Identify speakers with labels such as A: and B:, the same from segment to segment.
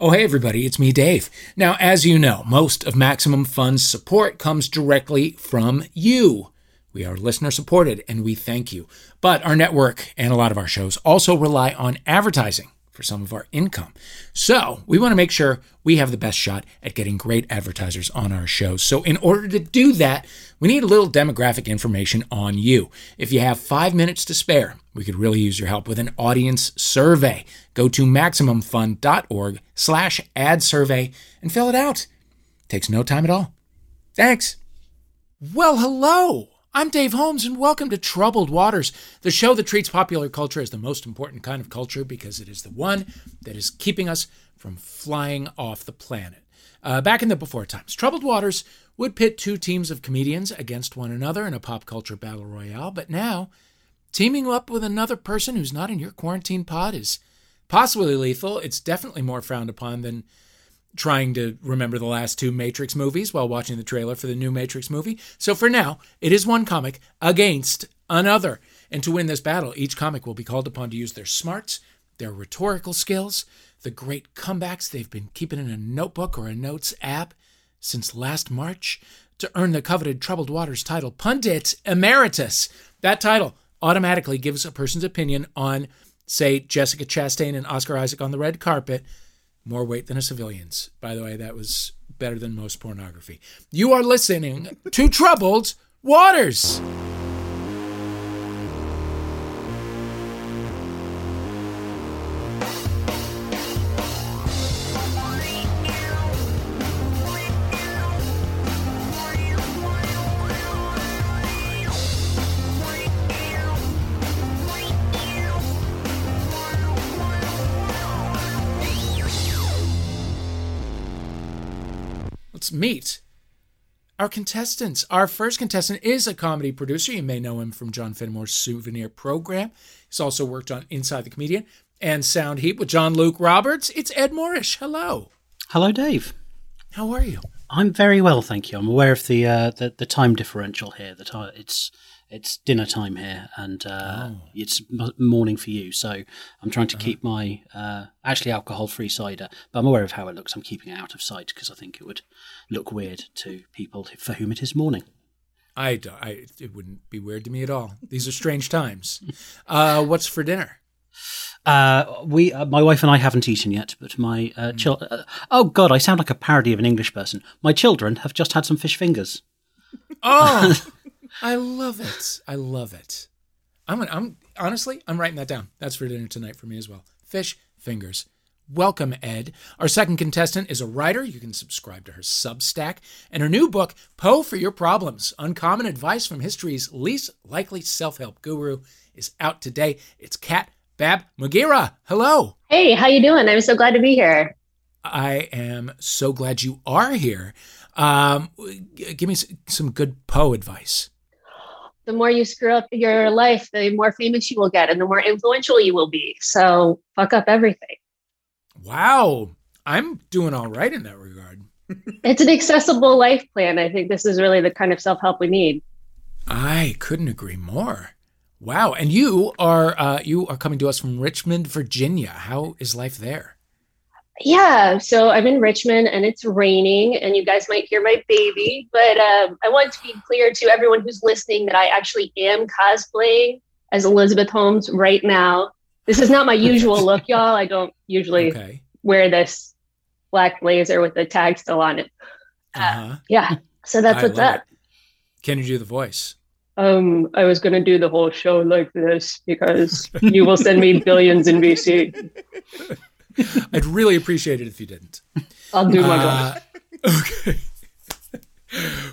A: Oh, hey, everybody, it's me, Dave. Now, as you know, most of Maximum Fun's support comes directly from you. We are listener supported and we thank you. But our network and a lot of our shows also rely on advertising for some of our income. So we want to make sure we have the best shot at getting great advertisers on our shows. So in order to do that, we need a little demographic information on you. If you have five minutes to spare, we could really use your help with an audience survey. Go to MaximumFun.org slash ad survey and fill it out. takes no time at all. Thanks. Well, hello. I'm Dave Holmes, and welcome to Troubled Waters, the show that treats popular culture as the most important kind of culture because it is the one that is keeping us from flying off the planet. Uh, back in the before times, Troubled Waters would pit two teams of comedians against one another in a pop culture battle royale, but now, teaming up with another person who's not in your quarantine pod is possibly lethal. It's definitely more frowned upon than trying to remember the last two Matrix movies while watching the trailer for the new Matrix movie. So for now, it is one comic against another. And to win this battle, each comic will be called upon to use their smarts, their rhetorical skills, the great comebacks they've been keeping in a notebook or a notes app since last March to earn the coveted Troubled Waters title Pundit Emeritus. That title automatically gives a person's opinion on, say, Jessica Chastain and Oscar Isaac on the red carpet more weight than a civilian's. By the way, that was better than most pornography. You are listening to Troubled Waters. Meet our contestants. Our first contestant is a comedy producer. You may know him from John Finnemore's Souvenir Program. He's also worked on Inside the Comedian and Sound Heap with John Luke Roberts. It's Ed Morrish. Hello.
B: Hello, Dave.
A: How are you?
B: I'm very well, thank you. I'm aware of the uh, the, the time differential here. That it's it's dinner time here, and uh,
A: Oh.
B: it's morning for you. So I'm trying to keep my uh, actually alcohol free cider, but I'm aware of how it looks. I'm keeping it out of sight because I think it would look weird to people for whom it is morning.
A: I, I it wouldn't be weird to me at all. These are strange times. Uh, what's for dinner?
B: Uh, we, uh, my wife and I haven't eaten yet, but my uh, chil- uh, oh god, I sound like a parody of an English person. My children have just had some fish fingers.
A: Oh, I love it. I love it. I'm, I'm honestly, I'm writing that down. That's for dinner tonight for me as well. Fish fingers. Welcome, Ed. Our second contestant is a writer. You can subscribe to her Substack. And her new book, Poe for Your Problems Uncommon Advice from History's Least Likely Self Help Guru, is out today. It's Kat Bab Mugira. Hello.
C: Hey, how you doing? I'm so glad to be here.
A: I am so glad you are here. Um, g- give me s- some good Poe advice.
C: The more you screw up your life, the more famous you will get and the more influential you will be. So fuck up everything.
A: Wow, I'm doing all right in that regard.
C: It's an accessible life plan. I think this is really the kind of self help we need.
A: I couldn't agree more. Wow, and you are uh, you are coming to us from Richmond, Virginia. How is life there?
C: Yeah, so I'm in Richmond and it's raining, and you guys might hear my baby, but um, I want to be clear to everyone who's listening that I actually am cosplaying as Elizabeth Holmes right now. This is not my usual look, y'all. I don't usually
A: Okay.
C: wear this black blazer with the tag still on it.
A: Uh-huh.
C: Yeah, so that's
A: I
C: what's up.
A: it. Can you do the voice?
C: Um, I was gonna do the whole show like this because you will send me billions in VC.
A: I'd really appreciate it if you didn't.
C: I'll do my best.
A: Uh, okay.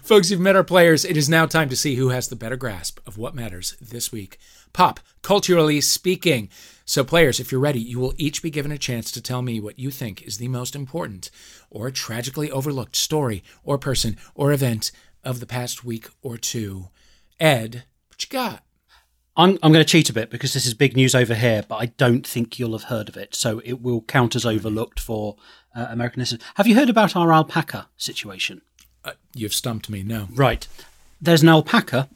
A: Folks, you've met our players. It is now time to see who has the better grasp of what matters this week. Pop, culturally speaking. So, players, if you're ready, you will each be given a chance to tell me what you think is the most important or tragically overlooked story or person or event of the past week or two. Ed, what you got?
B: I'm, I'm going to cheat a bit because this is big news over here, but I don't think you'll have heard of it. So it will count as overlooked for uh, American listeners. Have you heard about our alpaca situation?
A: Uh, you've stumped me. No.
B: Right. There's an alpaca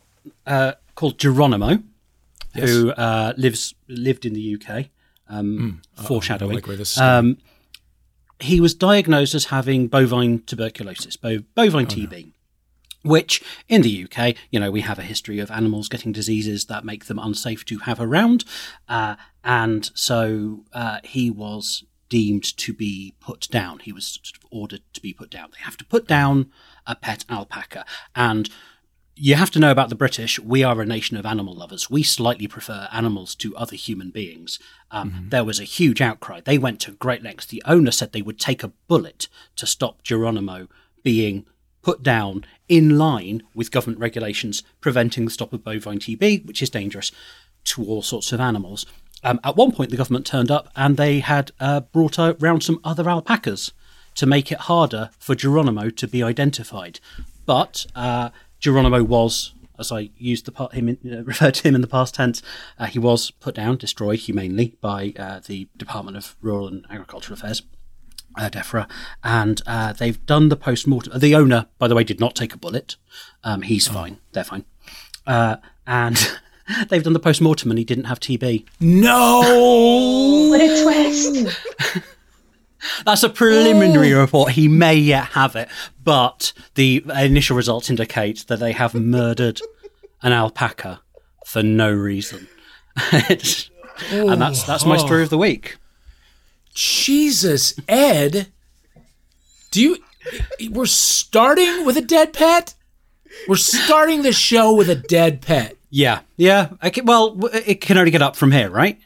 B: uh, called Geronimo who uh, lives lived in the UK. Um, foreshadowing.
A: this is
B: um, he was diagnosed as having bovine tuberculosis, bo- bovine TB. Which in the UK, you know, we have a history of animals getting diseases that make them unsafe to have around. Uh, and so uh, he was deemed to be put down. He was sort of ordered to be put down. They have to put down a pet alpaca. And you have to know about the British. We are a nation of animal lovers. We slightly prefer animals to other human beings. Um, mm-hmm. There was a huge outcry. They went to great lengths. The owner said they would take a bullet to stop Geronimo being put down in line with government regulations preventing the stop of bovine TB, which is dangerous to all sorts of animals. Um, at one point, the government turned up and they had uh, brought around some other alpacas to make it harder for Geronimo to be identified. But uh, Geronimo was, as I used the part, him in, uh, referred to him in the past tense, uh, he was put down, destroyed humanely by uh, the Department of Rural and Agricultural Affairs uh, DEFRA, and uh, they've done the post mortem. The owner, by the way, did not take a bullet. Um, he's oh. fine. They're fine. Uh, and they've done the post mortem, and he didn't have TB.
A: No,
C: what a twist!
B: That's a preliminary oh. report. He may yet have it, but the initial results indicate that they have murdered an alpaca for no reason. and that's that's my story of the week.
A: Jesus, Ed, do you? We're starting with a dead pet. We're starting the show with a dead pet.
B: Yeah, yeah. I can, well, it can only get up from here, right?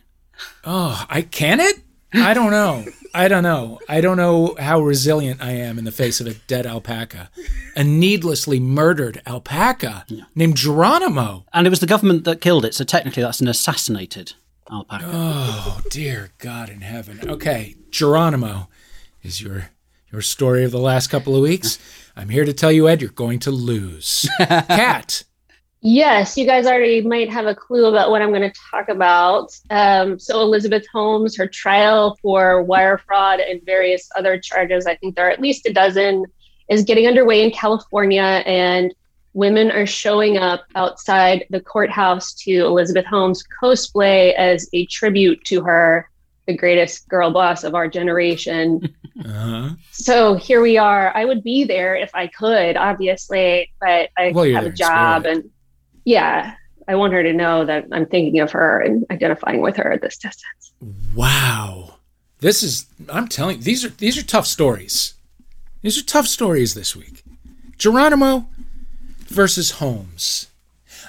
A: Oh, I can it? I don't know. I don't know. I don't know how resilient I am in the face of a dead alpaca, a needlessly murdered alpaca yeah. named Geronimo.
B: And it was the government that killed it, so technically that's an assassinated alpaca.
A: Oh dear God in heaven. Okay, Geronimo is your your story of the last couple of weeks. I'm here to tell you, Ed, you're going to lose. Cat.
C: Yes, you guys already might have a clue about what I'm going to talk about. Um, so, Elizabeth Holmes, her trial for wire fraud and various other charges, I think there are at least a dozen, is getting underway in California. And women are showing up outside the courthouse to Elizabeth Holmes cosplay as a tribute to her, the greatest girl boss of our generation. Uh-huh. So here we are. I would be there if I could, obviously, but I well, have a job and yeah, I want her to know that I'm thinking of her and identifying with her at this distance.
A: Wow. This is I'm telling these are these are tough stories. These are tough stories this week. Geronimo, versus Holmes.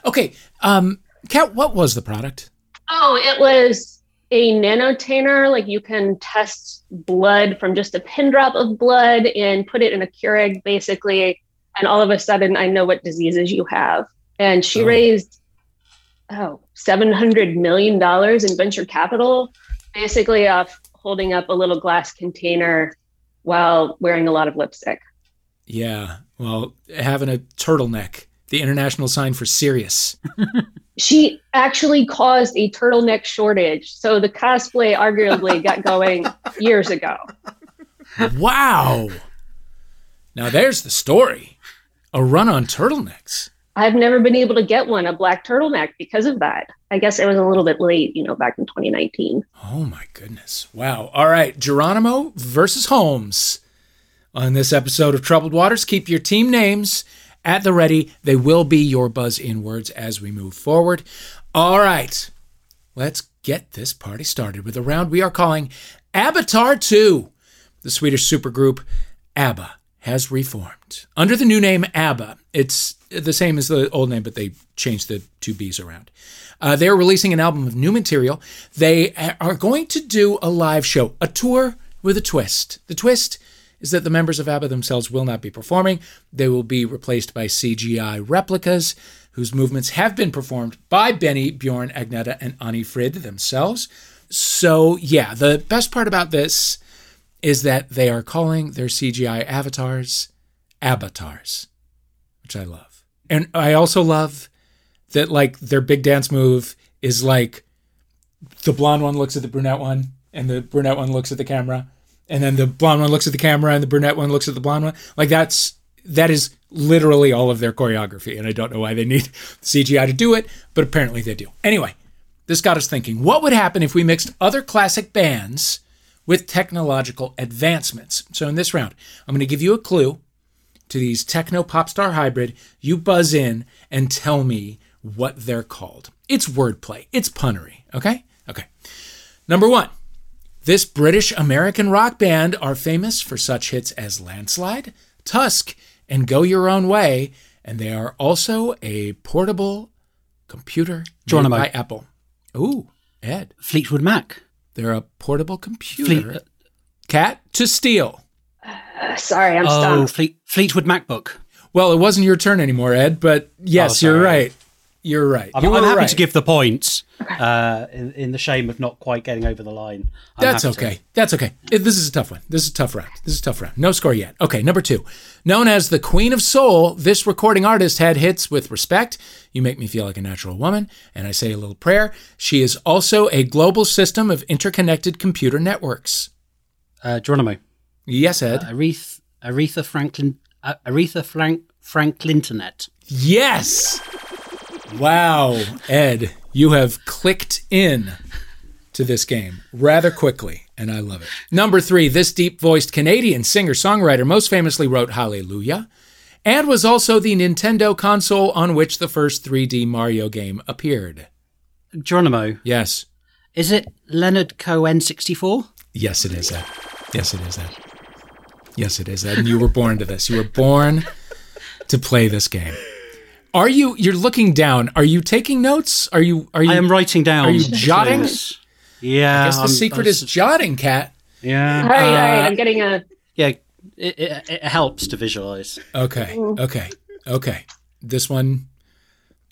A: Okay, um, Cat, what was the product?
C: Oh, it was a nanotainer. Like you can test blood from just a pin drop of blood and put it in a Keurig, basically. And all of a sudden, I know what diseases you have. And she oh. raised, oh, $700 million in venture capital, basically off holding up a little glass container while wearing a lot of lipstick.
A: Yeah. Well, having a turtleneck, the international sign for serious.
C: she actually caused a turtleneck shortage. So the cosplay arguably got going years ago.
A: Wow. Now there's the story. A run on turtlenecks.
C: I've never been able to get one, a black turtleneck, because of that. I guess it was a little bit late, you know, back in 2019.
A: Oh my goodness. Wow. All right. Geronimo versus Holmes on this episode of Troubled Waters. Keep your team names at the ready. They will be your buzz in words as we move forward. All right, let's get this party started with a round we are calling Avatar 2. The Swedish supergroup ABBA has reformed under the new name ABBA. It's the same as the old name, but they changed the two B's around. Uh, they're releasing an album of new material. They are going to do a live show, a tour with a twist. The twist is that the members of ABBA themselves will not be performing. They will be replaced by CGI replicas whose movements have been performed by Benny, Bjorn, Agneta, and Anni-Frid themselves. So, yeah, the best part about this is that they are calling their CGI avatars avatars, which I love. And I also love that, like, their big dance move is like the blonde one looks at the brunette one, and the brunette one looks at the camera, and then the blonde one looks at the camera and the brunette one looks at the blonde one. Like that's that is literally all of their choreography, and I don't know why they need CGI to do it, but apparently they do. Anyway, this got us thinking: what would happen if we mixed other classic bands with technological advancements. So in this round, I'm going to give you a clue to these techno pop star hybrid. You buzz in and tell me what they're called. It's wordplay, it's punnery, okay? Okay. Number one, this British American rock band are famous for such hits as Landslide, Tusk, and Go Your Own Way, and they are also a portable computer
B: Geronimo.
A: made by Apple. Ooh, Ed.
B: Fleetwood Mac.
A: They're a portable computer.
B: Fleet,
A: Cat to steal.
C: Uh, sorry, I'm
B: oh,
C: stumped.
B: Fleet, Fleetwood MacBook.
A: Well, it wasn't your turn anymore, Ed, but yes,
B: Oh,
A: you're right. You're right.
B: I'm,
A: you
B: I'm happy
A: right.
B: to give the points uh, in, in the shame of not quite getting over the line. I'm
A: That's
B: happy to.
A: okay. That's okay. This is a tough one. This is a tough round. This is a tough round. No score yet. Okay, number two. Known as the Queen of Soul, this recording artist had hits with Respect, You Make Me Feel Like a Natural Woman, and I Say a Little Prayer. She is also a global system of interconnected computer networks.
B: Uh, Geronimo.
A: Yes, Ed.
B: Aretha, Aretha Franklin. Uh, Aretha Frank Franklinternet.
A: Yes. Wow, Ed, you have clicked in to this game rather quickly, and I love it. Number three, this deep voiced Canadian singer songwriter most famously wrote Hallelujah and was also the Nintendo console on which the first 3D Mario game appeared.
B: Geronimo.
A: Yes.
B: Is it Leonard Cohen 64?
A: Yes, it is, Ed. Yes, it is, Ed. Yes, it is, Ed. And you were born to this. You were born to play this game. Are you? You're looking down. Are you taking notes? Are you? Are you?
B: I am writing down.
A: Are you jotting?
B: things. Yeah.
A: I guess the
B: I'm-
A: secret
B: I'm-
A: is jotting, cat.
B: Yeah.
C: all right, all right.
A: uh,
C: I'm getting a.
B: Yeah. It, it, it helps to visualize.
A: Okay, okay, okay. This one,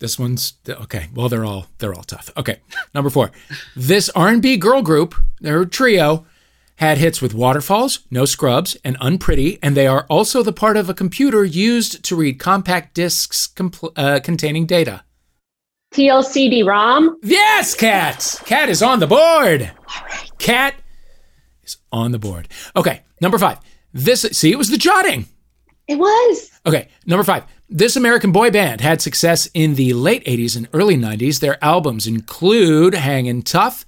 A: this one's okay. Well, they're all they're all tough. Okay, number four. This R&B girl group, their trio, had hits with Waterfalls, No Scrubs, and Unpretty, and they are also the part of a computer used to read compact discs compl- uh, containing data.
C: TLCD ROM.
A: Yes, Cat. Cat is on the board. Cat is on the board. Okay, number five. This see, it was the jotting.
C: It was.
A: Okay, number five. This American boy band had success in the late 80s and early 90s. Their albums include Hangin' Tough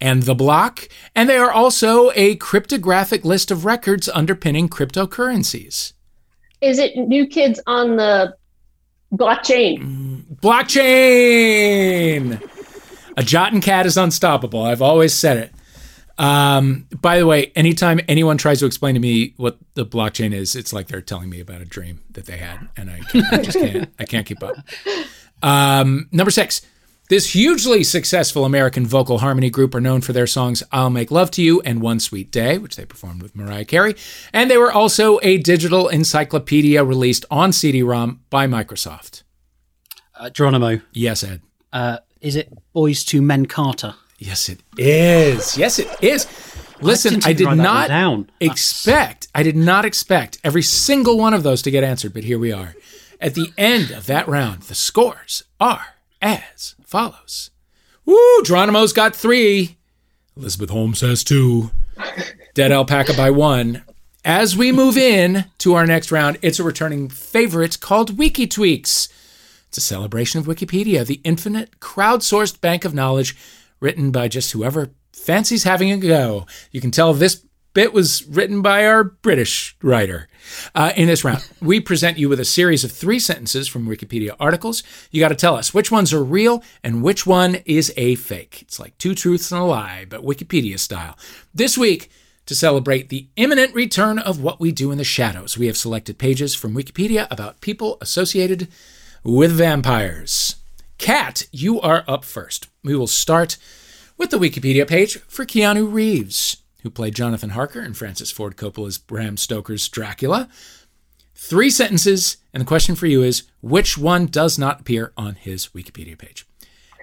A: and The Block, and they are also a cryptographic list of records underpinning cryptocurrencies.
C: Is it New Kids on the blockchain?
A: Blockchain! A jot and cat is unstoppable. I've always said it. Um, by the way, anytime anyone tries to explain to me what the blockchain is, it's like they're telling me about a dream that they had, and I, can't, I just can't. I can't keep up. Um, number six. This hugely successful American vocal harmony group are known for their songs I'll Make Love to You and One Sweet Day, which they performed with Mariah Carey. And they were also a digital encyclopedia released on CD ROM by Microsoft.
B: Uh, Geronimo.
A: Yes, Ed.
B: Uh, is it Boyz II Men Carter?
A: Yes, it is. Yes, it is. Listen,
B: didn't
A: I, did
B: write that one
A: not expect, I did not expect every single one of those to get answered, but here we are. At the end of that round, the scores are as follows. Woo, Geronimo's got three. Elizabeth Holmes has two. Dead Alpaca by one. As we move in to our next round, it's a returning favorite called Wiki Tweaks. It's a celebration of Wikipedia, the infinite crowdsourced bank of knowledge written by just whoever fancies having a go. You can tell this bit was written by our British writer. Uh, in this round, we present you with a series of three sentences from Wikipedia articles. You got to tell us which ones are real and which one is a fake. It's like two truths and a lie, but Wikipedia style. This week, to celebrate the imminent return of what we do in the shadows, we have selected pages from Wikipedia about people associated with vampires. Cat, you are up first. We will start with the Wikipedia page for Keanu Reeves, who played Jonathan Harker in Francis Ford Coppola's Bram Stoker's Dracula. Three sentences, and the question for you is which one does not appear on his Wikipedia page?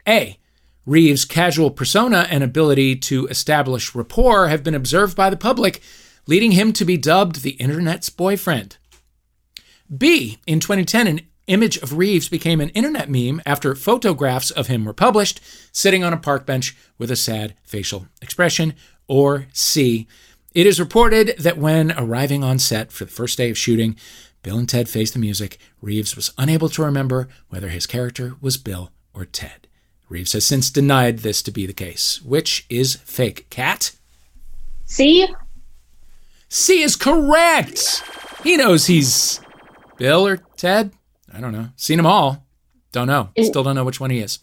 A: A. Reeves' casual persona and ability to establish rapport have been observed by the public, leading him to be dubbed the Internet's boyfriend. B. In 2010, an image of Reeves became an internet meme after photographs of him were published, sitting on a park bench with a sad facial expression. Or C. It is reported that when arriving on set for the first day of shooting, Bill and Ted Face the Music, Reeves was unable to remember whether his character was Bill or Ted. Reeves has since denied this to be the case. Which is fake? Cat?
C: C.
A: C is correct. He knows he's Bill or Ted. I don't know. Seen them all. Don't know. Still don't know which one he is.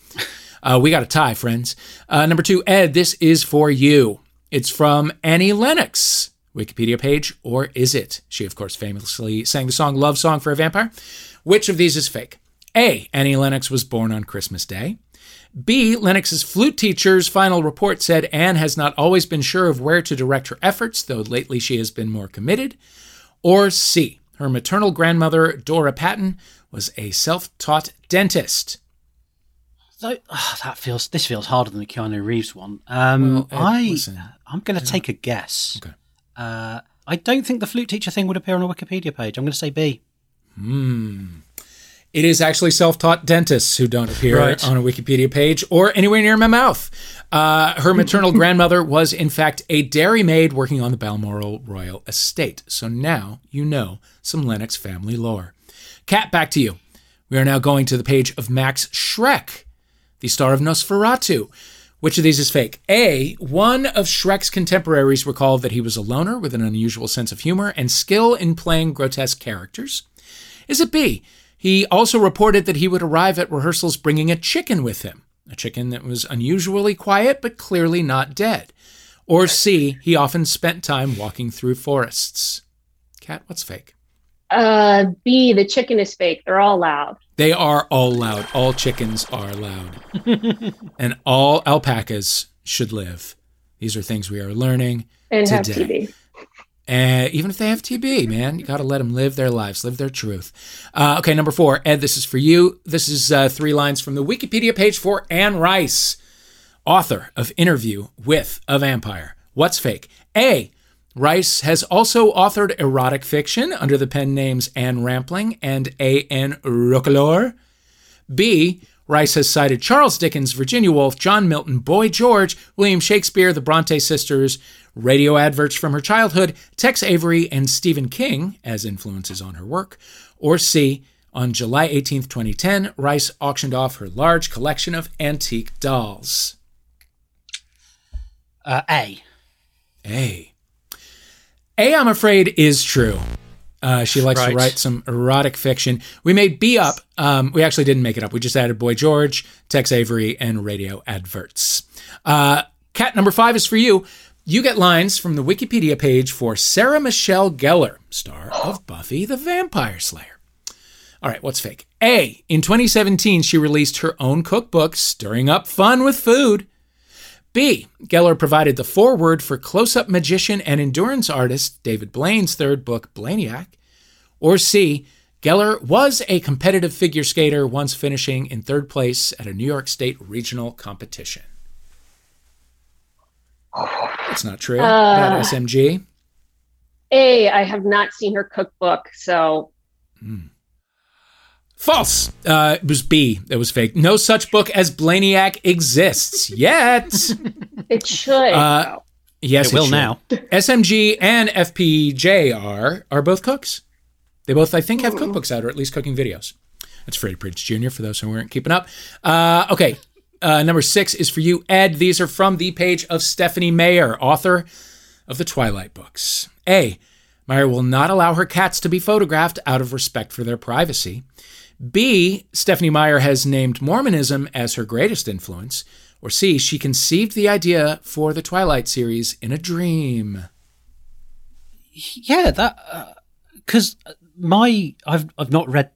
A: Uh, we got a tie, friends. Uh, number two, Ed, this is for you. It's from Annie Lennox. Wikipedia page, or is it? She, of course, famously sang the song Love Song for a Vampire. Which of these is fake? A. Annie Lennox was born on Christmas Day. B. Lennox's flute teacher's final report said Anne has not always been sure of where to direct her efforts, though lately she has been more committed. Or C. Her maternal grandmother, Dora Patton, was a self taught dentist.
B: So, ah, that feels this feels harder than the Keanu Reeves one. Um,
A: Well, Ed,
B: I
A: listen.
B: I'm going to take a guess.
A: Okay.
B: Uh, I don't think the flute teacher thing would appear on a Wikipedia page. I'm going to say B. Hmm.
A: It is actually self taught dentists who don't appear
B: Right.
A: on a Wikipedia page or anywhere near my mouth. Uh, her maternal grandmother was, in fact, a dairymaid working on the Balmoral Royal Estate. So now you know some Lennox family lore. Cat, back to you. We are now going to the page of Max Schreck, the star of Nosferatu. Which of these is fake? A. One of Schreck's contemporaries recalled that he was a loner with an unusual sense of humor and skill in playing grotesque characters. Is it B? He also reported that he would arrive at rehearsals bringing a chicken with him, a chicken that was unusually quiet but clearly not dead. Or C, he often spent time walking through forests. Cat, what's fake?
C: Uh, B. The chicken is fake. They're all loud.
A: They are all loud. All chickens are loud. and all alpacas should live. These are things we are learning.
C: And have
A: Today.
C: TB.
A: Uh, even if they have TB, man, you got to let them live their lives, live their truth. Uh, okay, number four, Ed, this is for you. This is uh, three lines from the Wikipedia page for Anne Rice, author of Interview with a Vampire. What's fake? A. Rice has also authored erotic fiction under the pen names Anne Rampling and A. N. Roquelaure. B. Rice has cited Charles Dickens, Virginia Woolf, John Milton, Boy George, William Shakespeare, the Bronte sisters, radio adverts from her childhood, Tex Avery, and Stephen King as influences on her work. Or C. On July 18, 2010, Rice auctioned off her large collection of antique dolls.
B: Uh, A.
A: A. A, I'm afraid, is true. Uh, she likes to write some erotic fiction. We made B up. Um, we actually didn't make it up. We just added Boy George, Tex Avery, and radio adverts. Uh, cat number five is for you. You get lines from the Wikipedia page for Sarah Michelle Gellar, star of Buffy the Vampire Slayer. All right, what's fake? A. In 2017, she released her own cookbook, Stirring Up Fun with Food. B. Gellar provided the foreword for close up magician and endurance artist David Blaine's third book, Blainiac. Or C. Gellar was a competitive figure skater, once finishing in third place at a New York State regional competition. That's not true. Not
C: Uh.
A: SMG.
C: A. I have not seen her cookbook, so
A: False. Uh, it was B. That was fake. No such book as Blainiac exists yet.
C: it should.
A: Uh, yes,
B: It will
A: should.
B: now.
A: SMG and FPJ are are both cooks. They both, I think, have cookbooks out, or at least cooking videos. That's Freddie Prinze Jr. for those who weren't keeping up. Uh, okay, uh, number six is for you, Ed. These are from the page of Stephenie Meyer, author of the Twilight books. A. Meyer will not allow her cats to be photographed out of respect for their privacy. B. Stephenie Meyer has named Mormonism as her greatest influence. Or C. She conceived the idea for the Twilight series in a dream.
B: Yeah, that because my I've I've not read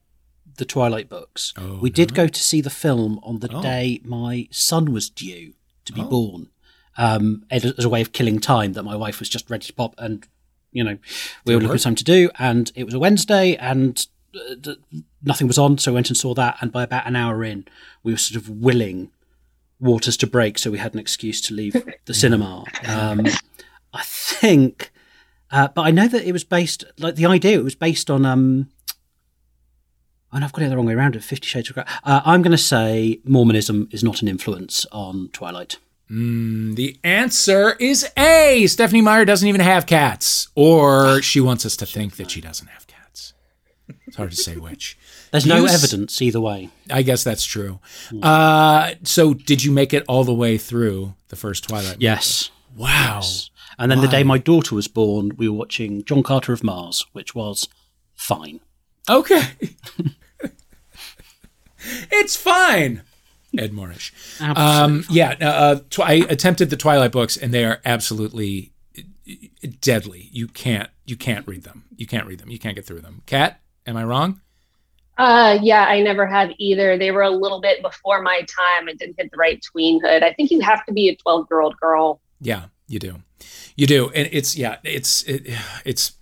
B: the Twilight books.
A: Oh,
B: we did go to see the film on the
A: Oh.
B: day my son was due to be born, um, as a way of killing time. That my wife was just ready to pop, and you know we were looking for something to do, and it was a Wednesday, and uh, nothing was on, so we went and saw that. And by about an hour in, we were sort of willing waters to break, so we had an excuse to leave the cinema. Um, I think. Uh, but I know that it was based, like the idea, it was based on. Um, and I've got it the wrong way around. Fifty Shades of Grey. Uh, I'm going to say Mormonism is not an influence on Twilight.
A: The answer is A. Stephenie Meyer doesn't even have cats, or she wants us to think that she doesn't have cats. It's hard to say which.
B: There's no
A: s-
B: evidence either way.
A: I guess that's true. Uh, so, did you make it all the way through the first Twilight? movie?
B: Yes.
A: Wow.
B: And then the day my daughter was born, we were watching John Carter of Mars, which was fine.
A: Okay. it's fine. Ed Morrish. Um, yeah, uh, tw- I attempted the Twilight books, and they are absolutely deadly. You can't, you can't read them. You can't read them. You can't get through them. Cat, am I wrong?
C: Uh, yeah, I never have either. They were a little bit before my time. I didn't hit the right tweenhood. I think you have to be a 12 year old girl.
A: Yeah, you do, you do, and it's yeah, it's it, it's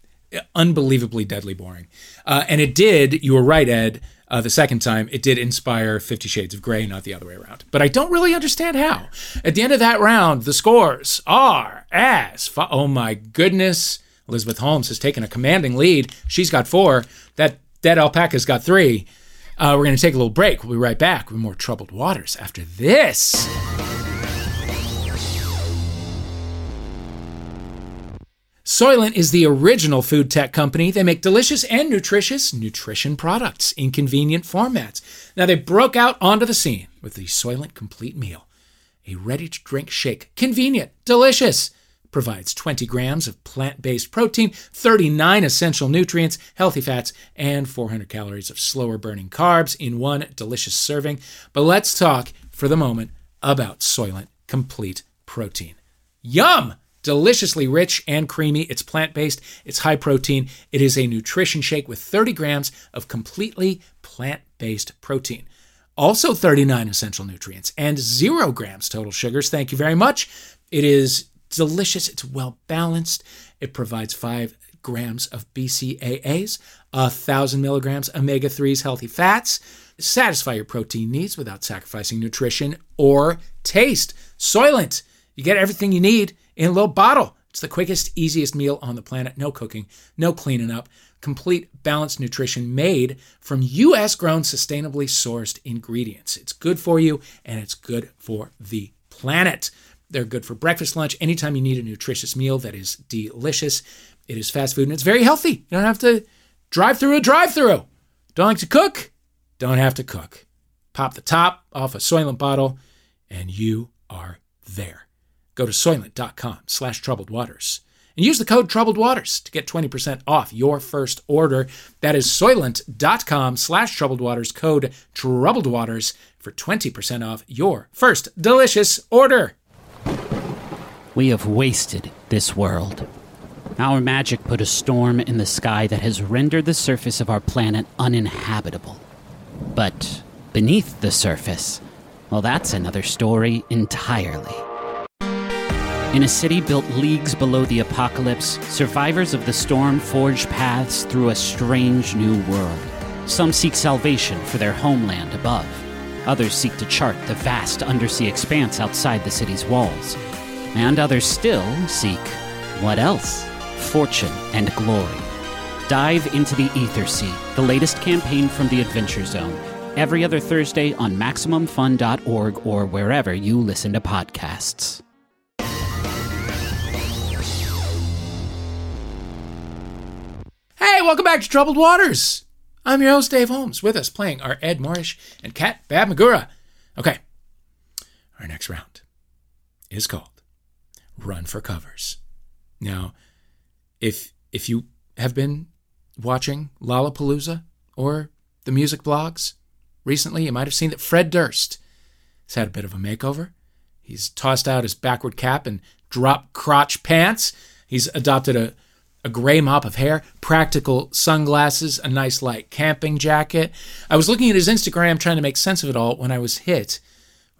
A: unbelievably deadly boring. Uh, and it did. You were right, Ed. Uh, the second time, it did inspire Fifty Shades of Grey, not the other way around. But I don't really understand how. At the end of that round, the scores are as fo- oh my goodness. Elizabeth Holmes has taken a commanding lead. She's got four. That dead alpaca's got three. Uh, we're going to take a little break. We'll be right back with more troubled waters after this. Soylent is the original food tech company. They make delicious and nutritious nutrition products in convenient formats. Now they broke out onto the scene with the Soylent Complete Meal, a ready to drink shake, convenient, delicious. Provides 20 grams of plant based protein, 39 essential nutrients, healthy fats, and 400 calories of slower burning carbs in one delicious serving. But let's talk for the moment about Soylent Complete Protein. Yum! Deliciously rich and creamy. It's plant based, it's high protein. It is a nutrition shake with 30 grams of completely plant based protein. Also, 39 essential nutrients and zero grams total sugars. Thank you very much. It is delicious, it's well balanced. It provides five grams of BCAAs, a thousand milligrams omega 3s healthy fats. Satisfy your protein needs without sacrificing nutrition or taste. Soylent. You get everything you need in a little bottle. It's the quickest, easiest meal on the planet. No cooking, no cleaning up. Complete balanced nutrition made from US grown, sustainably sourced ingredients. It's good for you and it's good for the planet. They're good for breakfast, lunch, anytime you need a nutritious meal that is delicious. It is fast food and it's very healthy. You don't have to drive through a drive through. Don't like to cook? Don't have to cook. Pop the top off a Soylent bottle and you are there. Go to soylent.com slash troubled waters and use the code troubled waters to get 20% off your first order. That is soylent.com slash troubled waters, code troubled waters for 20% off your first delicious order.
D: We have wasted this world. Our magic put a storm in the sky that has rendered the surface of our planet uninhabitable. But beneath the surface, well, that's another story entirely. In a city built leagues below the apocalypse, survivors of the storm forge paths through a strange new world. Some seek salvation for their homeland above. Others seek to chart the vast undersea expanse outside the city's walls. And others still seek what else? Fortune and glory. Dive into the Ether Sea, the latest campaign from the Adventure Zone, every other Thursday on MaximumFun.org or wherever you listen to podcasts.
A: Hey, welcome back to Troubled Waters. I'm your host, Dave Holmes. With us playing are Ed Morrish and Cat Baab-Muguira. Okay, our next round is called Run for Covers. Now, if if you have been watching Lollapalooza or the music blogs recently, you might have seen that Fred Durst has had a bit of a makeover. He's tossed out his backward cap and drop crotch pants. He's adopted a a gray mop of hair, practical sunglasses, a nice light camping jacket. I was looking at his Instagram trying to make sense of it all when I was hit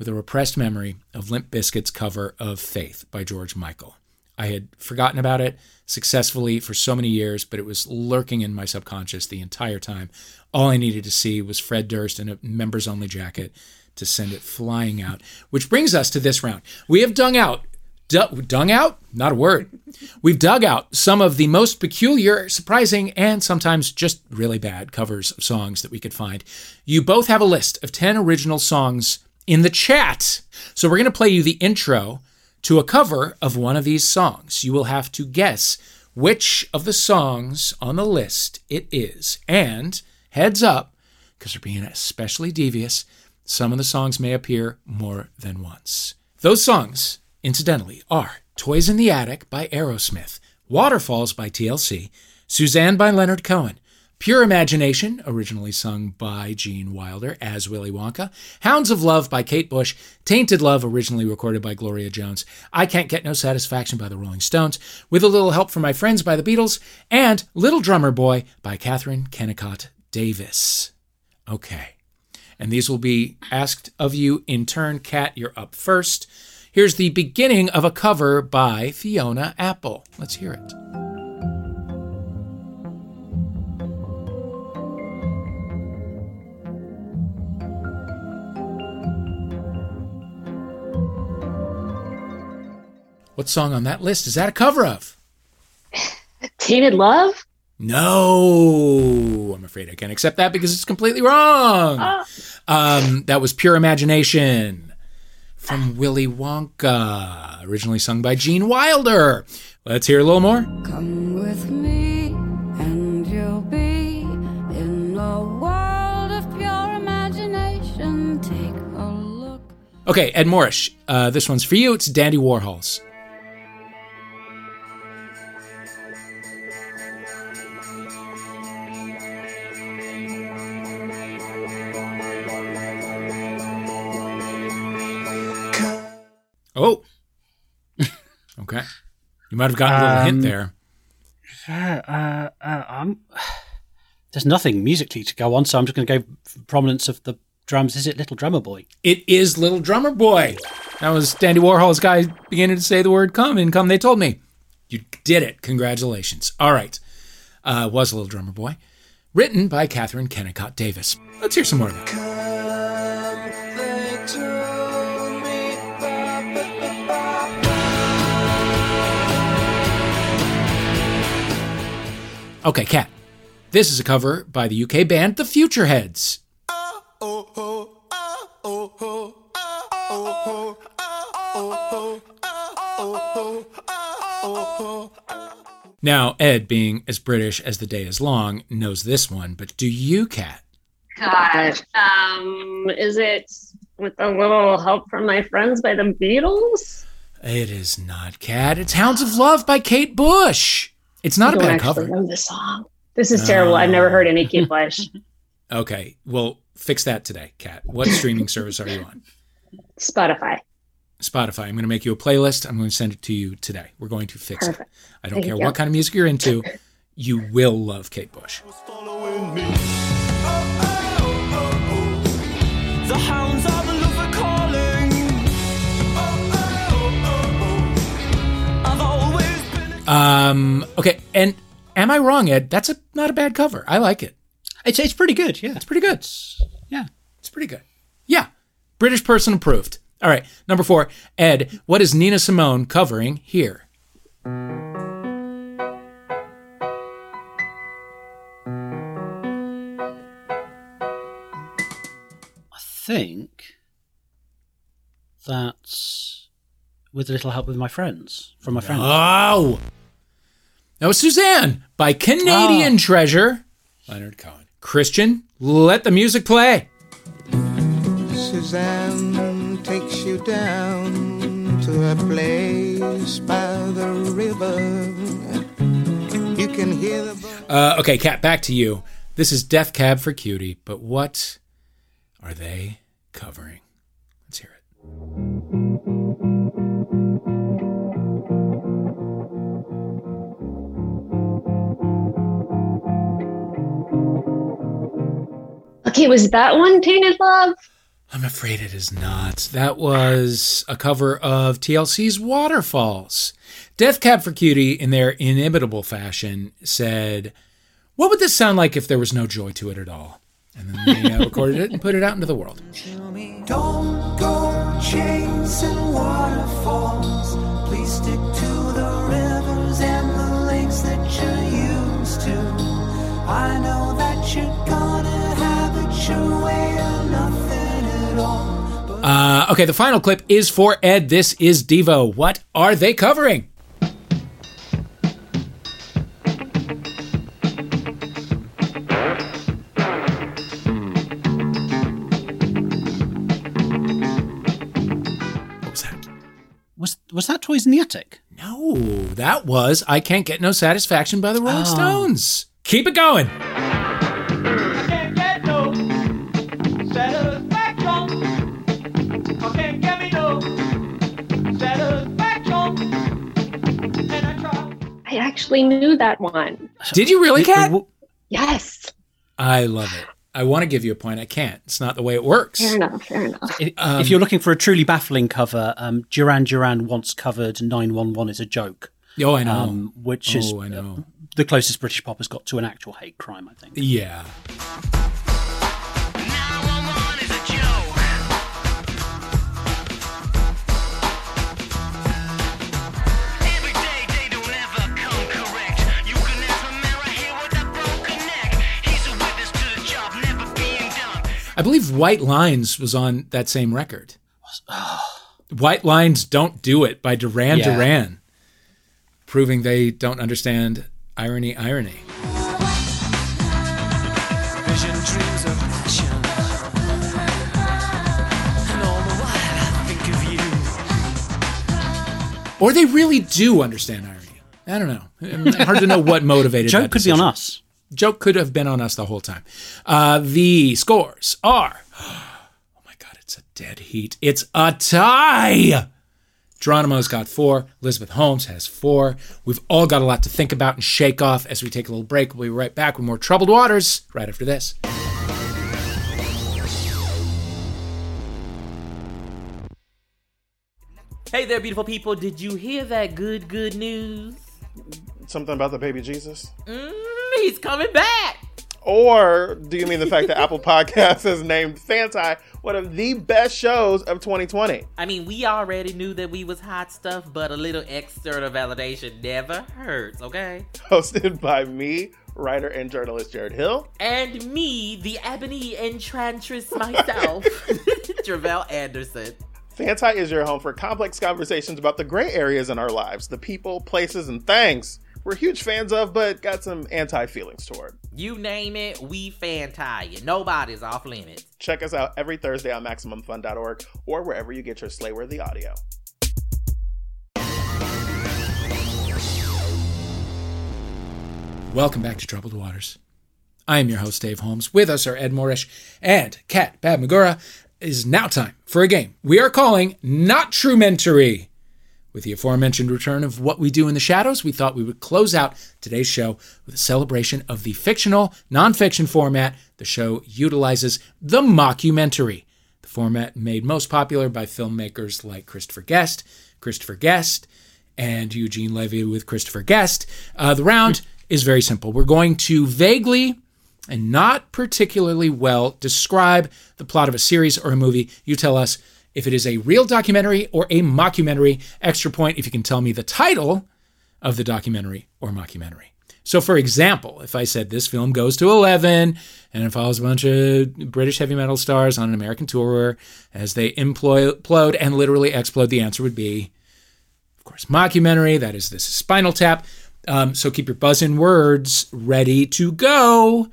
A: with a repressed memory of Limp Bizkit's cover of Faith by George Michael. I had forgotten about it successfully for so many years, but it was lurking in my subconscious the entire time. All I needed to see was Fred Durst in a members only jacket to send it flying out. Which brings us to this round. We have dung out Du- dung out? Not a word. We've dug out some of the most peculiar, surprising, and sometimes just really bad covers of songs that we could find. You both have a list of 10 original songs in the chat. So we're going to play you the intro to a cover of one of these songs. You will have to guess which of the songs on the list it is. And heads up, because we're being especially devious, some of the songs may appear more than once. Those songs incidentally, are Toys in the Attic by Aerosmith, Waterfalls by TLC, Suzanne by Leonard Cohen, Pure Imagination, originally sung by Gene Wilder as Willy Wonka, Hounds of Love by Kate Bush, Tainted Love, originally recorded by Gloria Jones, I Can't Get No Satisfaction by the Rolling Stones, With a Little Help from My Friends by the Beatles, and Little Drummer Boy by Katherine Kennicott Davis. Okay. And these will be asked of you in turn. Cat, you're up first. Here's the beginning of a cover by Fiona Apple. Let's hear it. What song on that list is that a cover of?
C: Tainted Love?
A: No, I'm afraid I can't accept that because it's completely wrong.
C: Oh.
A: Um, that was Pure Imagination from Willy Wonka, originally sung by Gene Wilder. Let's hear a little more.
E: Come with me, and you'll be in a world of pure imagination. Take a look.
A: Okay, Ed Morrish, uh, this one's for you. It's Dandy Warhols. Oh. okay. You might have gotten a little
B: Um,
A: hint there.
B: Uh, uh, uh, I'm, there's nothing musically to go on, so I'm just going to go for prominence of the drums. Is it Little Drummer Boy?
A: It is Little Drummer Boy. That was Dandy Warhol's guy beginning to say the word come, and come they told me. You did it. Congratulations. All right. Uh, was Little Drummer Boy. Written by Katherine Kennicott Davis. Let's hear some more of that. Okay, Cat. This is a cover by the UK band The Futureheads. Now, Ed, being as British as the day is long, knows this one, but do you, Cat?
C: God. Um, is it with a little help from my friends by the Beatles?
A: It is not Cat. It's Hounds of Love by Kate Bush. It's not
C: I
A: a
C: don't
A: bad
C: actually
A: cover.
C: know the song. This is terrible. I've never ah. heard any Kate Bush.
A: Okay, well, fix that today, Cat. What streaming service are you on?
C: Spotify.
A: Spotify. I'm going to make you a playlist. I'm going to send it to you today. We're going to fix it. I don't
C: Thank
A: care
C: you.
A: what kind of music you're into. You will love Kate Bush. Um, okay, and am I wrong, Ed? That's a not a bad cover. I like it.
B: It's it's pretty good. Yeah,
A: It's pretty good.
B: yeah.
A: It's pretty good. Yeah. British person approved. All right. Number four. Ed, what is Nina Simone covering here?
B: I think that's with a little help with my friends from my friends.
A: Oh. That was Suzanne by Canadian Treasure. Leonard Cohen. Christian, let the music play.
F: Suzanne takes you down to a place by the river. You can hear the.
A: Uh, okay, Cat, back to you. This is Death Cab for Cutie, but what are they covering? Let's hear it.
C: Okay, was that one Tainted Love?
A: I'm afraid it is not. That was a cover of TLC's Waterfalls. Death Cab for Cutie, in their inimitable fashion, said, What would this sound like if there was no joy to it at all? And then they uh, recorded it and put it out into the world.
G: Don't go chasing waterfalls. Please stick to the rivers and the lakes that you're used to. I know that you're gonna
A: Uh, okay, the final clip is for Ed. This is Devo. What are they covering? What was that?
B: Was was that Toys in the Attic?
A: No, that was I Can't Get No Satisfaction by the Rolling
B: Oh.
A: Stones. Keep it going.
C: Actually knew that one.
A: Did you really, Cat?
C: Yes.
A: I love it. I want to give you a point. I can't. It's not the way it works.
C: Fair enough. Fair enough.
B: If,
A: Um,
B: if you're looking for a truly baffling cover, um, Duran Duran once covered 911 is a joke,
A: Oh, I know.
B: um, which is
A: oh, I know.
B: the closest British pop has got to an actual hate crime, I think.
A: Yeah. I believe White Lines was on that same record. White Lines Don't Do It by Duran
B: Yeah.
A: Duran, proving they don't understand irony, irony.
G: Vision dreams of action. And all the while I think of you.
A: Or they really do understand irony. I don't know. Hard to know what motivated
B: Joke
A: that
B: could be on us.
A: Joke could have been on us the whole time. Uh, the scores are. Oh my God, it's a dead heat. It's a tie. Geronimo's got four. Elizabeth Holmes has four. We've all got a lot to think about and shake off as we take a little break. We'll be right back with more Troubled Waters right after this.
H: Hey there, beautiful people. Did you hear that good, good news?
I: Something about the baby Jesus?
H: Mm, he's coming back.
I: Or do you mean the fact that Apple Podcasts has named Fanti one of the best shows of 2020?
H: I mean, we already knew that we was hot stuff, but a little external validation never hurts, okay?
I: Hosted by me, writer and journalist Jarrett Hill.
H: And me, the ebony enchantress myself, Tre'vell Anderson.
I: Fanti is your home for complex conversations about the gray areas in our lives, the people, places, and things we're huge fans of, but got some anti feelings toward.
H: You name it, we fan tie you. Nobody's off limits.
I: Check us out every Thursday on MaximumFun.org or wherever you get your Slayworthy audio.
A: Welcome back to Troubled Waters. I am your host, Dave Holmes. With us are Ed Morrish and Cat Baab-Muguira. Is now time for a game we are calling Not True Mentory. With the aforementioned return of What We Do in the Shadows, we thought we would close out today's show with a celebration of the fictional, nonfiction format the show utilizes the mockumentary, the format made most popular by filmmakers like Christopher Guest, Christopher Guest, and Eugene Levy with Christopher Guest. Uh, the round is very simple. We're going to vaguely and not particularly well describe the plot of a series or a movie. You tell us if it is a real documentary or a mockumentary. Extra point if you can tell me the title of the documentary or mockumentary. So, for example, if I said this film goes to 11 and it follows a bunch of British heavy metal stars on an American tour as they implode and literally explode, the answer would be, of course, mockumentary. That is, this is Spinal Tap. Um, so keep your buzz in words ready to go.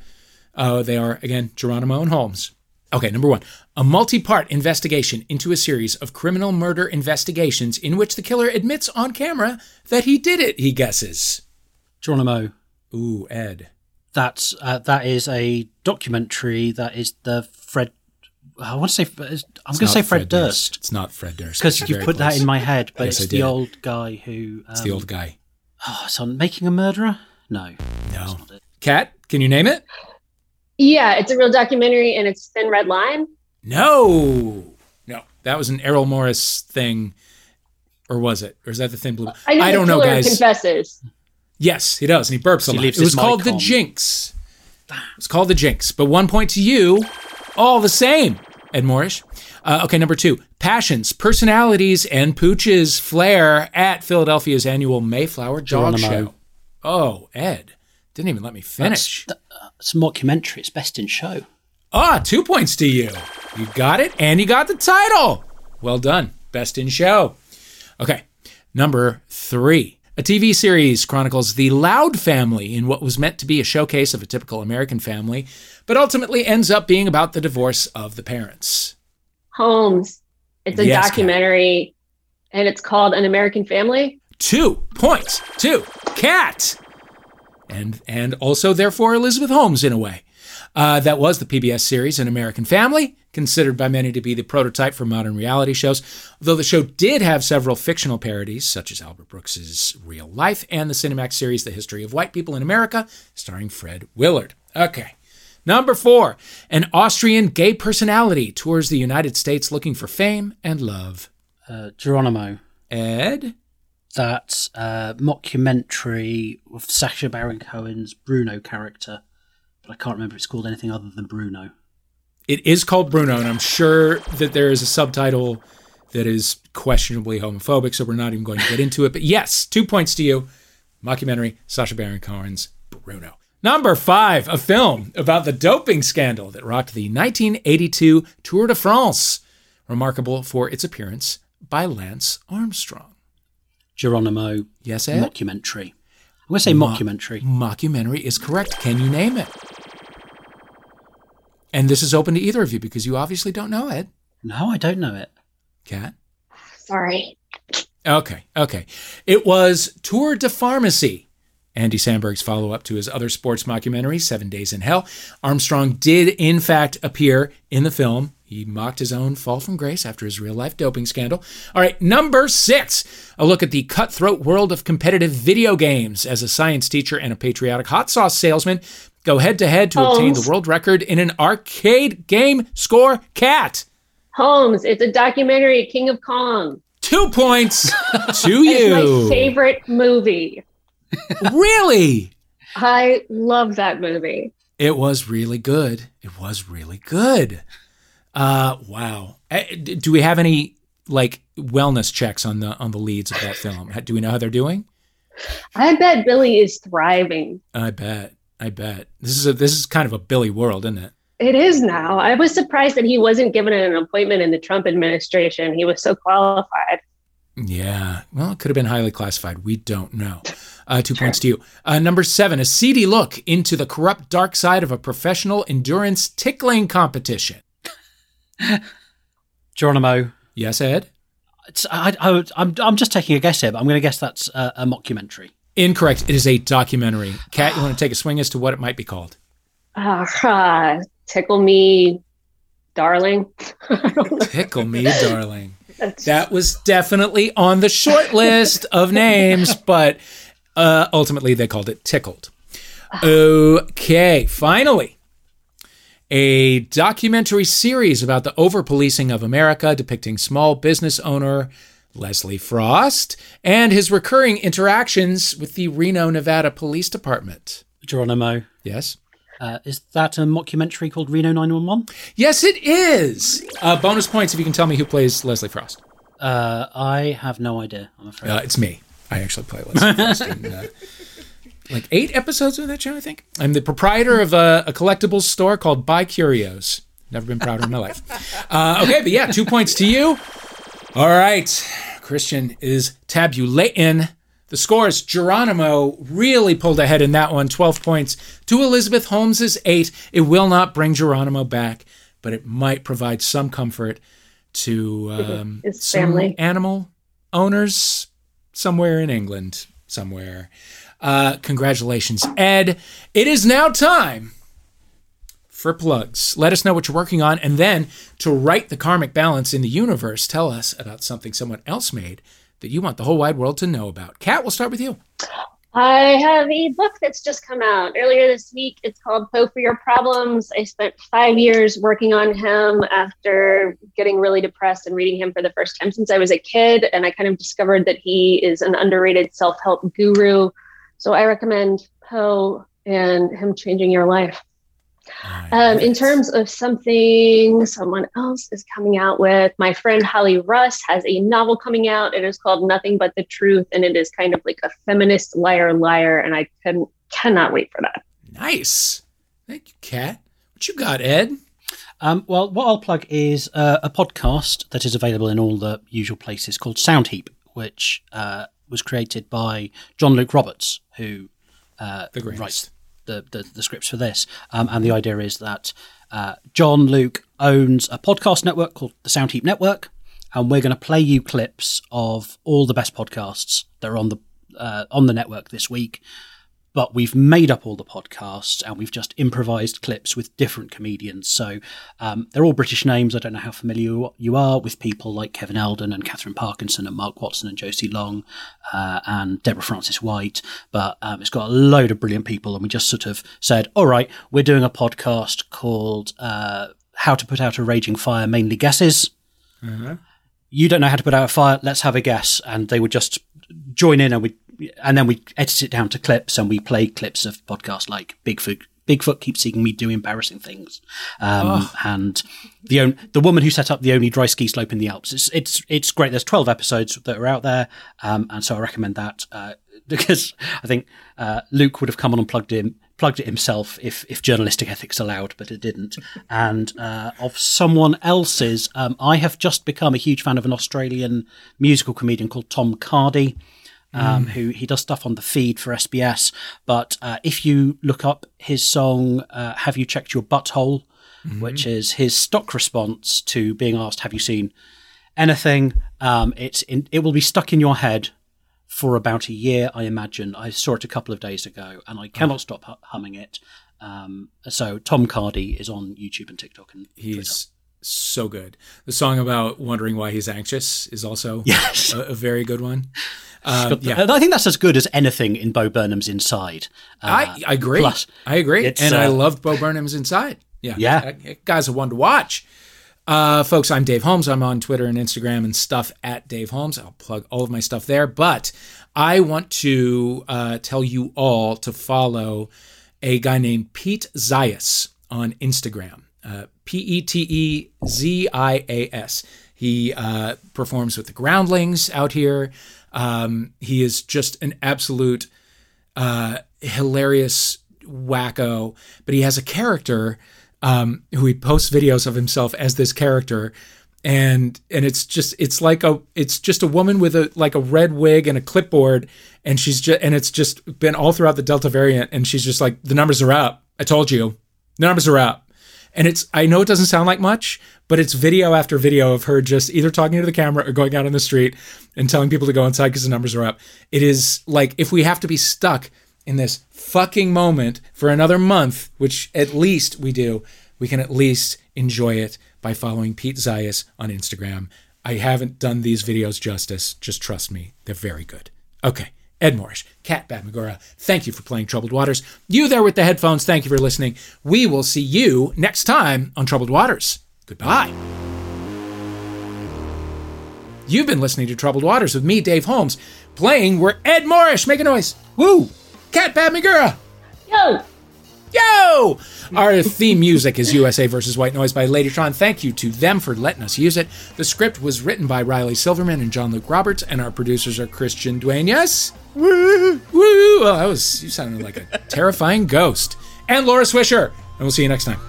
A: Uh, they are, again, Geronimo and Holmes. Okay, number one a multi part investigation into a series of criminal murder investigations in which the killer admits on camera that he did it, he guesses.
B: Geronimo.
A: Ooh, Ed.
B: That's uh, that is a documentary. That is the Fred. I want to say. I'm going to say Fred, Durst
A: It's not Fred Durst.
B: because you put that in my head, but
A: Yes,
B: it's the old guy who. Um,
A: It's the old guy.
B: Oh, it's on Making a Murderer. No,
A: No. Cat, can you name it?
C: Yeah, it's a real documentary and it's Thin Red Line.
A: No. No. That was an Errol Morris thing. Or was it? Or is that the Thin Blue?
C: I, know the
A: don't know, guys.
C: confesses.
A: Yes, he does, and he burps a
B: He
A: lot.
B: leaves
A: It was called
B: mic
A: the. Jinx. It's called the Jinx, but one point to you, all the same. Ed Morrish. Uh, okay, number two, passions, personalities, and pooches flair at Philadelphia's annual Mayflower Dog
B: Geronimo.
A: Show. Oh, Ed, didn't even let me finish.
B: it's a mockumentary. It's best in show.
A: Ah, two points to you. You got it, and you got the title. Well done. Best in show. Okay, number three. A TV series chronicles the Loud family in what was meant to be a showcase of a typical American family, but ultimately ends up being about the divorce of the parents.
C: Holmes. It's a
A: Yes, Cat.
C: documentary and it's called An American Family.
A: two points Two. Cat. And, and also, therefore, Elizabeth Holmes in a way. Uh, that was the PBS series An American Family, considered by many to be the prototype for modern reality shows. Though the show did have several fictional parodies, such as Albert Brooks's Real Life and the Cinemax series The History of White People in America, starring Fred Willard. Okay. Number four, an Austrian gay personality tours the United States looking for fame and love.
B: Uh, Geronimo.
A: Ed?
B: That uh, mockumentary of Sacha Baron Cohen's Bruno character. But I can't remember if it's called anything other than Bruno.
A: It is called Bruno, and I'm sure that there is a subtitle that is questionably homophobic, so we're not even going to get into it. But yes, two points to you. Mockumentary, Sacha Baron Cohen's Bruno. Number five, a film about the doping scandal that rocked the 1982 Tour de France, remarkable for its appearance by Lance Armstrong.
B: Geronimo.
A: Yes, Ed?
B: Mockumentary. I'm going to say
A: Mo-
B: mockumentary.
A: Mockumentary is correct. Can you name it? And this is open to either of you because you obviously don't know it.
B: No, I don't know it.
A: Cat?
C: Sorry.
A: Okay, okay. It was Tour de Pharmacy, Andy Samberg's follow up to his other sports mockumentary, Seven Days in Hell. Armstrong did, in fact, appear in the film. He mocked his own fall from grace after his real life doping scandal. All right, number six, a look at the cutthroat world of competitive video games. As a science teacher and a patriotic hot sauce salesman, go head to head to obtain the world record in an arcade game score cat.
C: Holmes. It's a documentary, King of Kong.
A: Two points to
C: It's
A: you.
C: my favorite movie.
A: Really?
C: I love that movie.
A: It was really good. It was really good. Uh, wow. Eh, Do we have any like wellness checks on the on the leads of that film? Do we know how they're doing?
C: I bet Billy is thriving.
A: I bet. I bet. This is a this is kind of a Billy world, isn't it?
C: It is now. I was surprised that he wasn't given an appointment in the Trump administration. He was so qualified.
A: Yeah. Well, it could have been highly classified. We don't know. Uh, two points to you. Uh, number seven, a seedy look into the corrupt dark side of a professional endurance tickling competition.
B: Geronimo.
A: Yes, Ed?
B: It's, I, I, I'm, I'm just taking a guess here, but I'm going to guess that's a, a mockumentary.
A: Incorrect. It is a documentary. Cat, you want to take a swing as to what it might be called?
C: Ah, tickle me, darling.
A: Tickle me, darling. That was definitely on the short list of names, but uh, ultimately they called it Tickled. Okay, finally, a documentary series about the over policing of America depicting small business owner Leslie Frost and his recurring interactions with the Reno, Nevada Police Department.
B: Geronimo.
A: Yes?
B: Uh, is that a mockumentary called Reno 911?
A: Yes, it is. Uh, bonus points if you can tell me who plays Leslie Frost.
B: Uh, I have no idea, I'm afraid.
A: Uh, it's me. I actually play Leslie Frost in uh, like eight episodes of that show, I think. I'm the proprietor of a, a collectibles store called Buy Curios. Never been prouder in my life. Uh, okay, but yeah, two points to you. All right. Christian is tabulating. The scores Geronimo really pulled ahead in that one, 12 points to Elizabeth Holmes's 8. It will not bring Geronimo back, but it might provide some comfort to um,
C: His
A: some
C: family.
A: animal owners somewhere in England, somewhere. Uh, congratulations, Ed. It is now time for plugs. Let us know what you're working on, and then to right the karmic balance in the universe, tell us about something someone else made that you want the whole wide world to know about. Cat, we'll start with you.
C: I have a book that's just come out earlier this week. It's called Poe for Your Problems. I spent five years working on him after getting really depressed and reading him for the first time since I was a kid. And I kind of discovered that he is an underrated self help guru. So I recommend Poe and him changing your life. Um, in terms of something someone else is coming out with, my friend Holly Russ has a novel coming out. It is called Nothing But the Truth, and it is kind of like a feminist liar liar, and I can cannot wait for that.
A: Nice. Thank you, Cat. What you got, Ed?
B: Um, well, what I'll plug is uh, a podcast that is available in all the usual places called Soundheap, which uh, was created by John Luke Roberts, who uh,
A: The
B: writes the, the, the scripts for this. Um, and the idea is that uh, John Luke owns a podcast network called the Soundheap Network. and we're going to play you clips of all the best podcasts that are on the uh, on the network this week. But we've made up all the podcasts and we've just improvised clips with different comedians. So um, they're all British names. I don't know how familiar you are with people like Kevin Eldon and Katherine Parkinson and Mark Watson and Josie Long uh, and Deborah Frances-White. But um, it's got a load of brilliant people. And we just sort of said, all right, we're doing a podcast called uh, How to Put Out a Raging Fire, mainly guesses you don't know how to put out a fire. Let's have a guess. And they would just join in and we, and then we edit it down to clips and we play clips of podcasts like Bigfoot. Bigfoot keeps seeing me do embarrassing things, um, and the the woman who set up the only dry ski slope in the Alps. It's it's it's great. There's 12 episodes that are out there, um, and so I recommend that uh, because I think uh, Luke would have come on and plugged in plugged it himself if if journalistic ethics allowed, but it didn't. And uh, of someone else's, um, I have just become a huge fan of an Australian musical comedian called Tom Cardy. Um, Who he does stuff on the feed for SBS, but uh, if you look up his song uh, "Have You Checked Your Butthole," which is his stock response to being asked, "Have you seen anything?" Um, it's in, it will be stuck in your head for about a year, I imagine. I saw it a couple of days ago, and I cannot stop hu- humming it. Um, so Tom Cardy is on YouTube and TikTok and
A: He's so good. The song about wondering why he's anxious is also
B: Yes.
A: a, a very good one. Um, yeah,
B: I think that's as good as anything in Bo Burnham's Inside. Uh,
A: I, I agree.
B: plus,
A: I agree. And I
B: uh,
A: loved Bo Burnham's Inside. Yeah.
B: Yeah.
A: That- that guy's a one to watch. Uh, folks, I'm Dave Holmes. I'm on Twitter and Instagram and stuff at Dave Holmes. I'll plug all of my stuff there. But I want to uh, tell you all to follow a guy named Pete Zias on Instagram. P E T E Z I A S. He uh, performs with the Groundlings out here. Um, he is just an absolute uh, hilarious wacko, but he has a character um, who he posts videos of himself as this character, and and it's just it's like a it's just a woman with a like a red wig and a clipboard, and she's just and it's just been all throughout the Delta variant, and she's just like the numbers are up. I told you, the numbers are up. And it's I know it doesn't sound like much, but it's video after video of her just either talking to the camera or going out on the street and telling people to go inside because the numbers are up. It is like if we have to be stuck in this fucking moment for another month, which at least we do, we can at least enjoy it by following Pete Zias on Instagram. I haven't done these videos justice. Just trust me, they're very good. Okay. Ed Morrish, Cat Baab-Muguira, thank you for playing Troubled Waters. You there with the headphones, thank you for listening. We will see you next time on Troubled Waters. Goodbye. You've been listening to Troubled Waters with me, Dave Holmes, playing where Ed Morrish, make a noise. Woo! Cat Baab-Muguira.
C: Yo!
A: Yo! Our theme music is USA versus White Noise by Ladytron. Thank you to them for letting us use it. The script was written by Riley Silverman and John Luke Roberts, and our producers are Christian Dueñas. Woo! Woo! Oh, that was, you sounded like a terrifying ghost. And Laura Swisher. And we'll see you next time.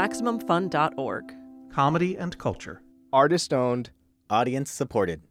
J: MaximumFun.org.
K: Comedy and culture.
L: Artist owned, audience supported.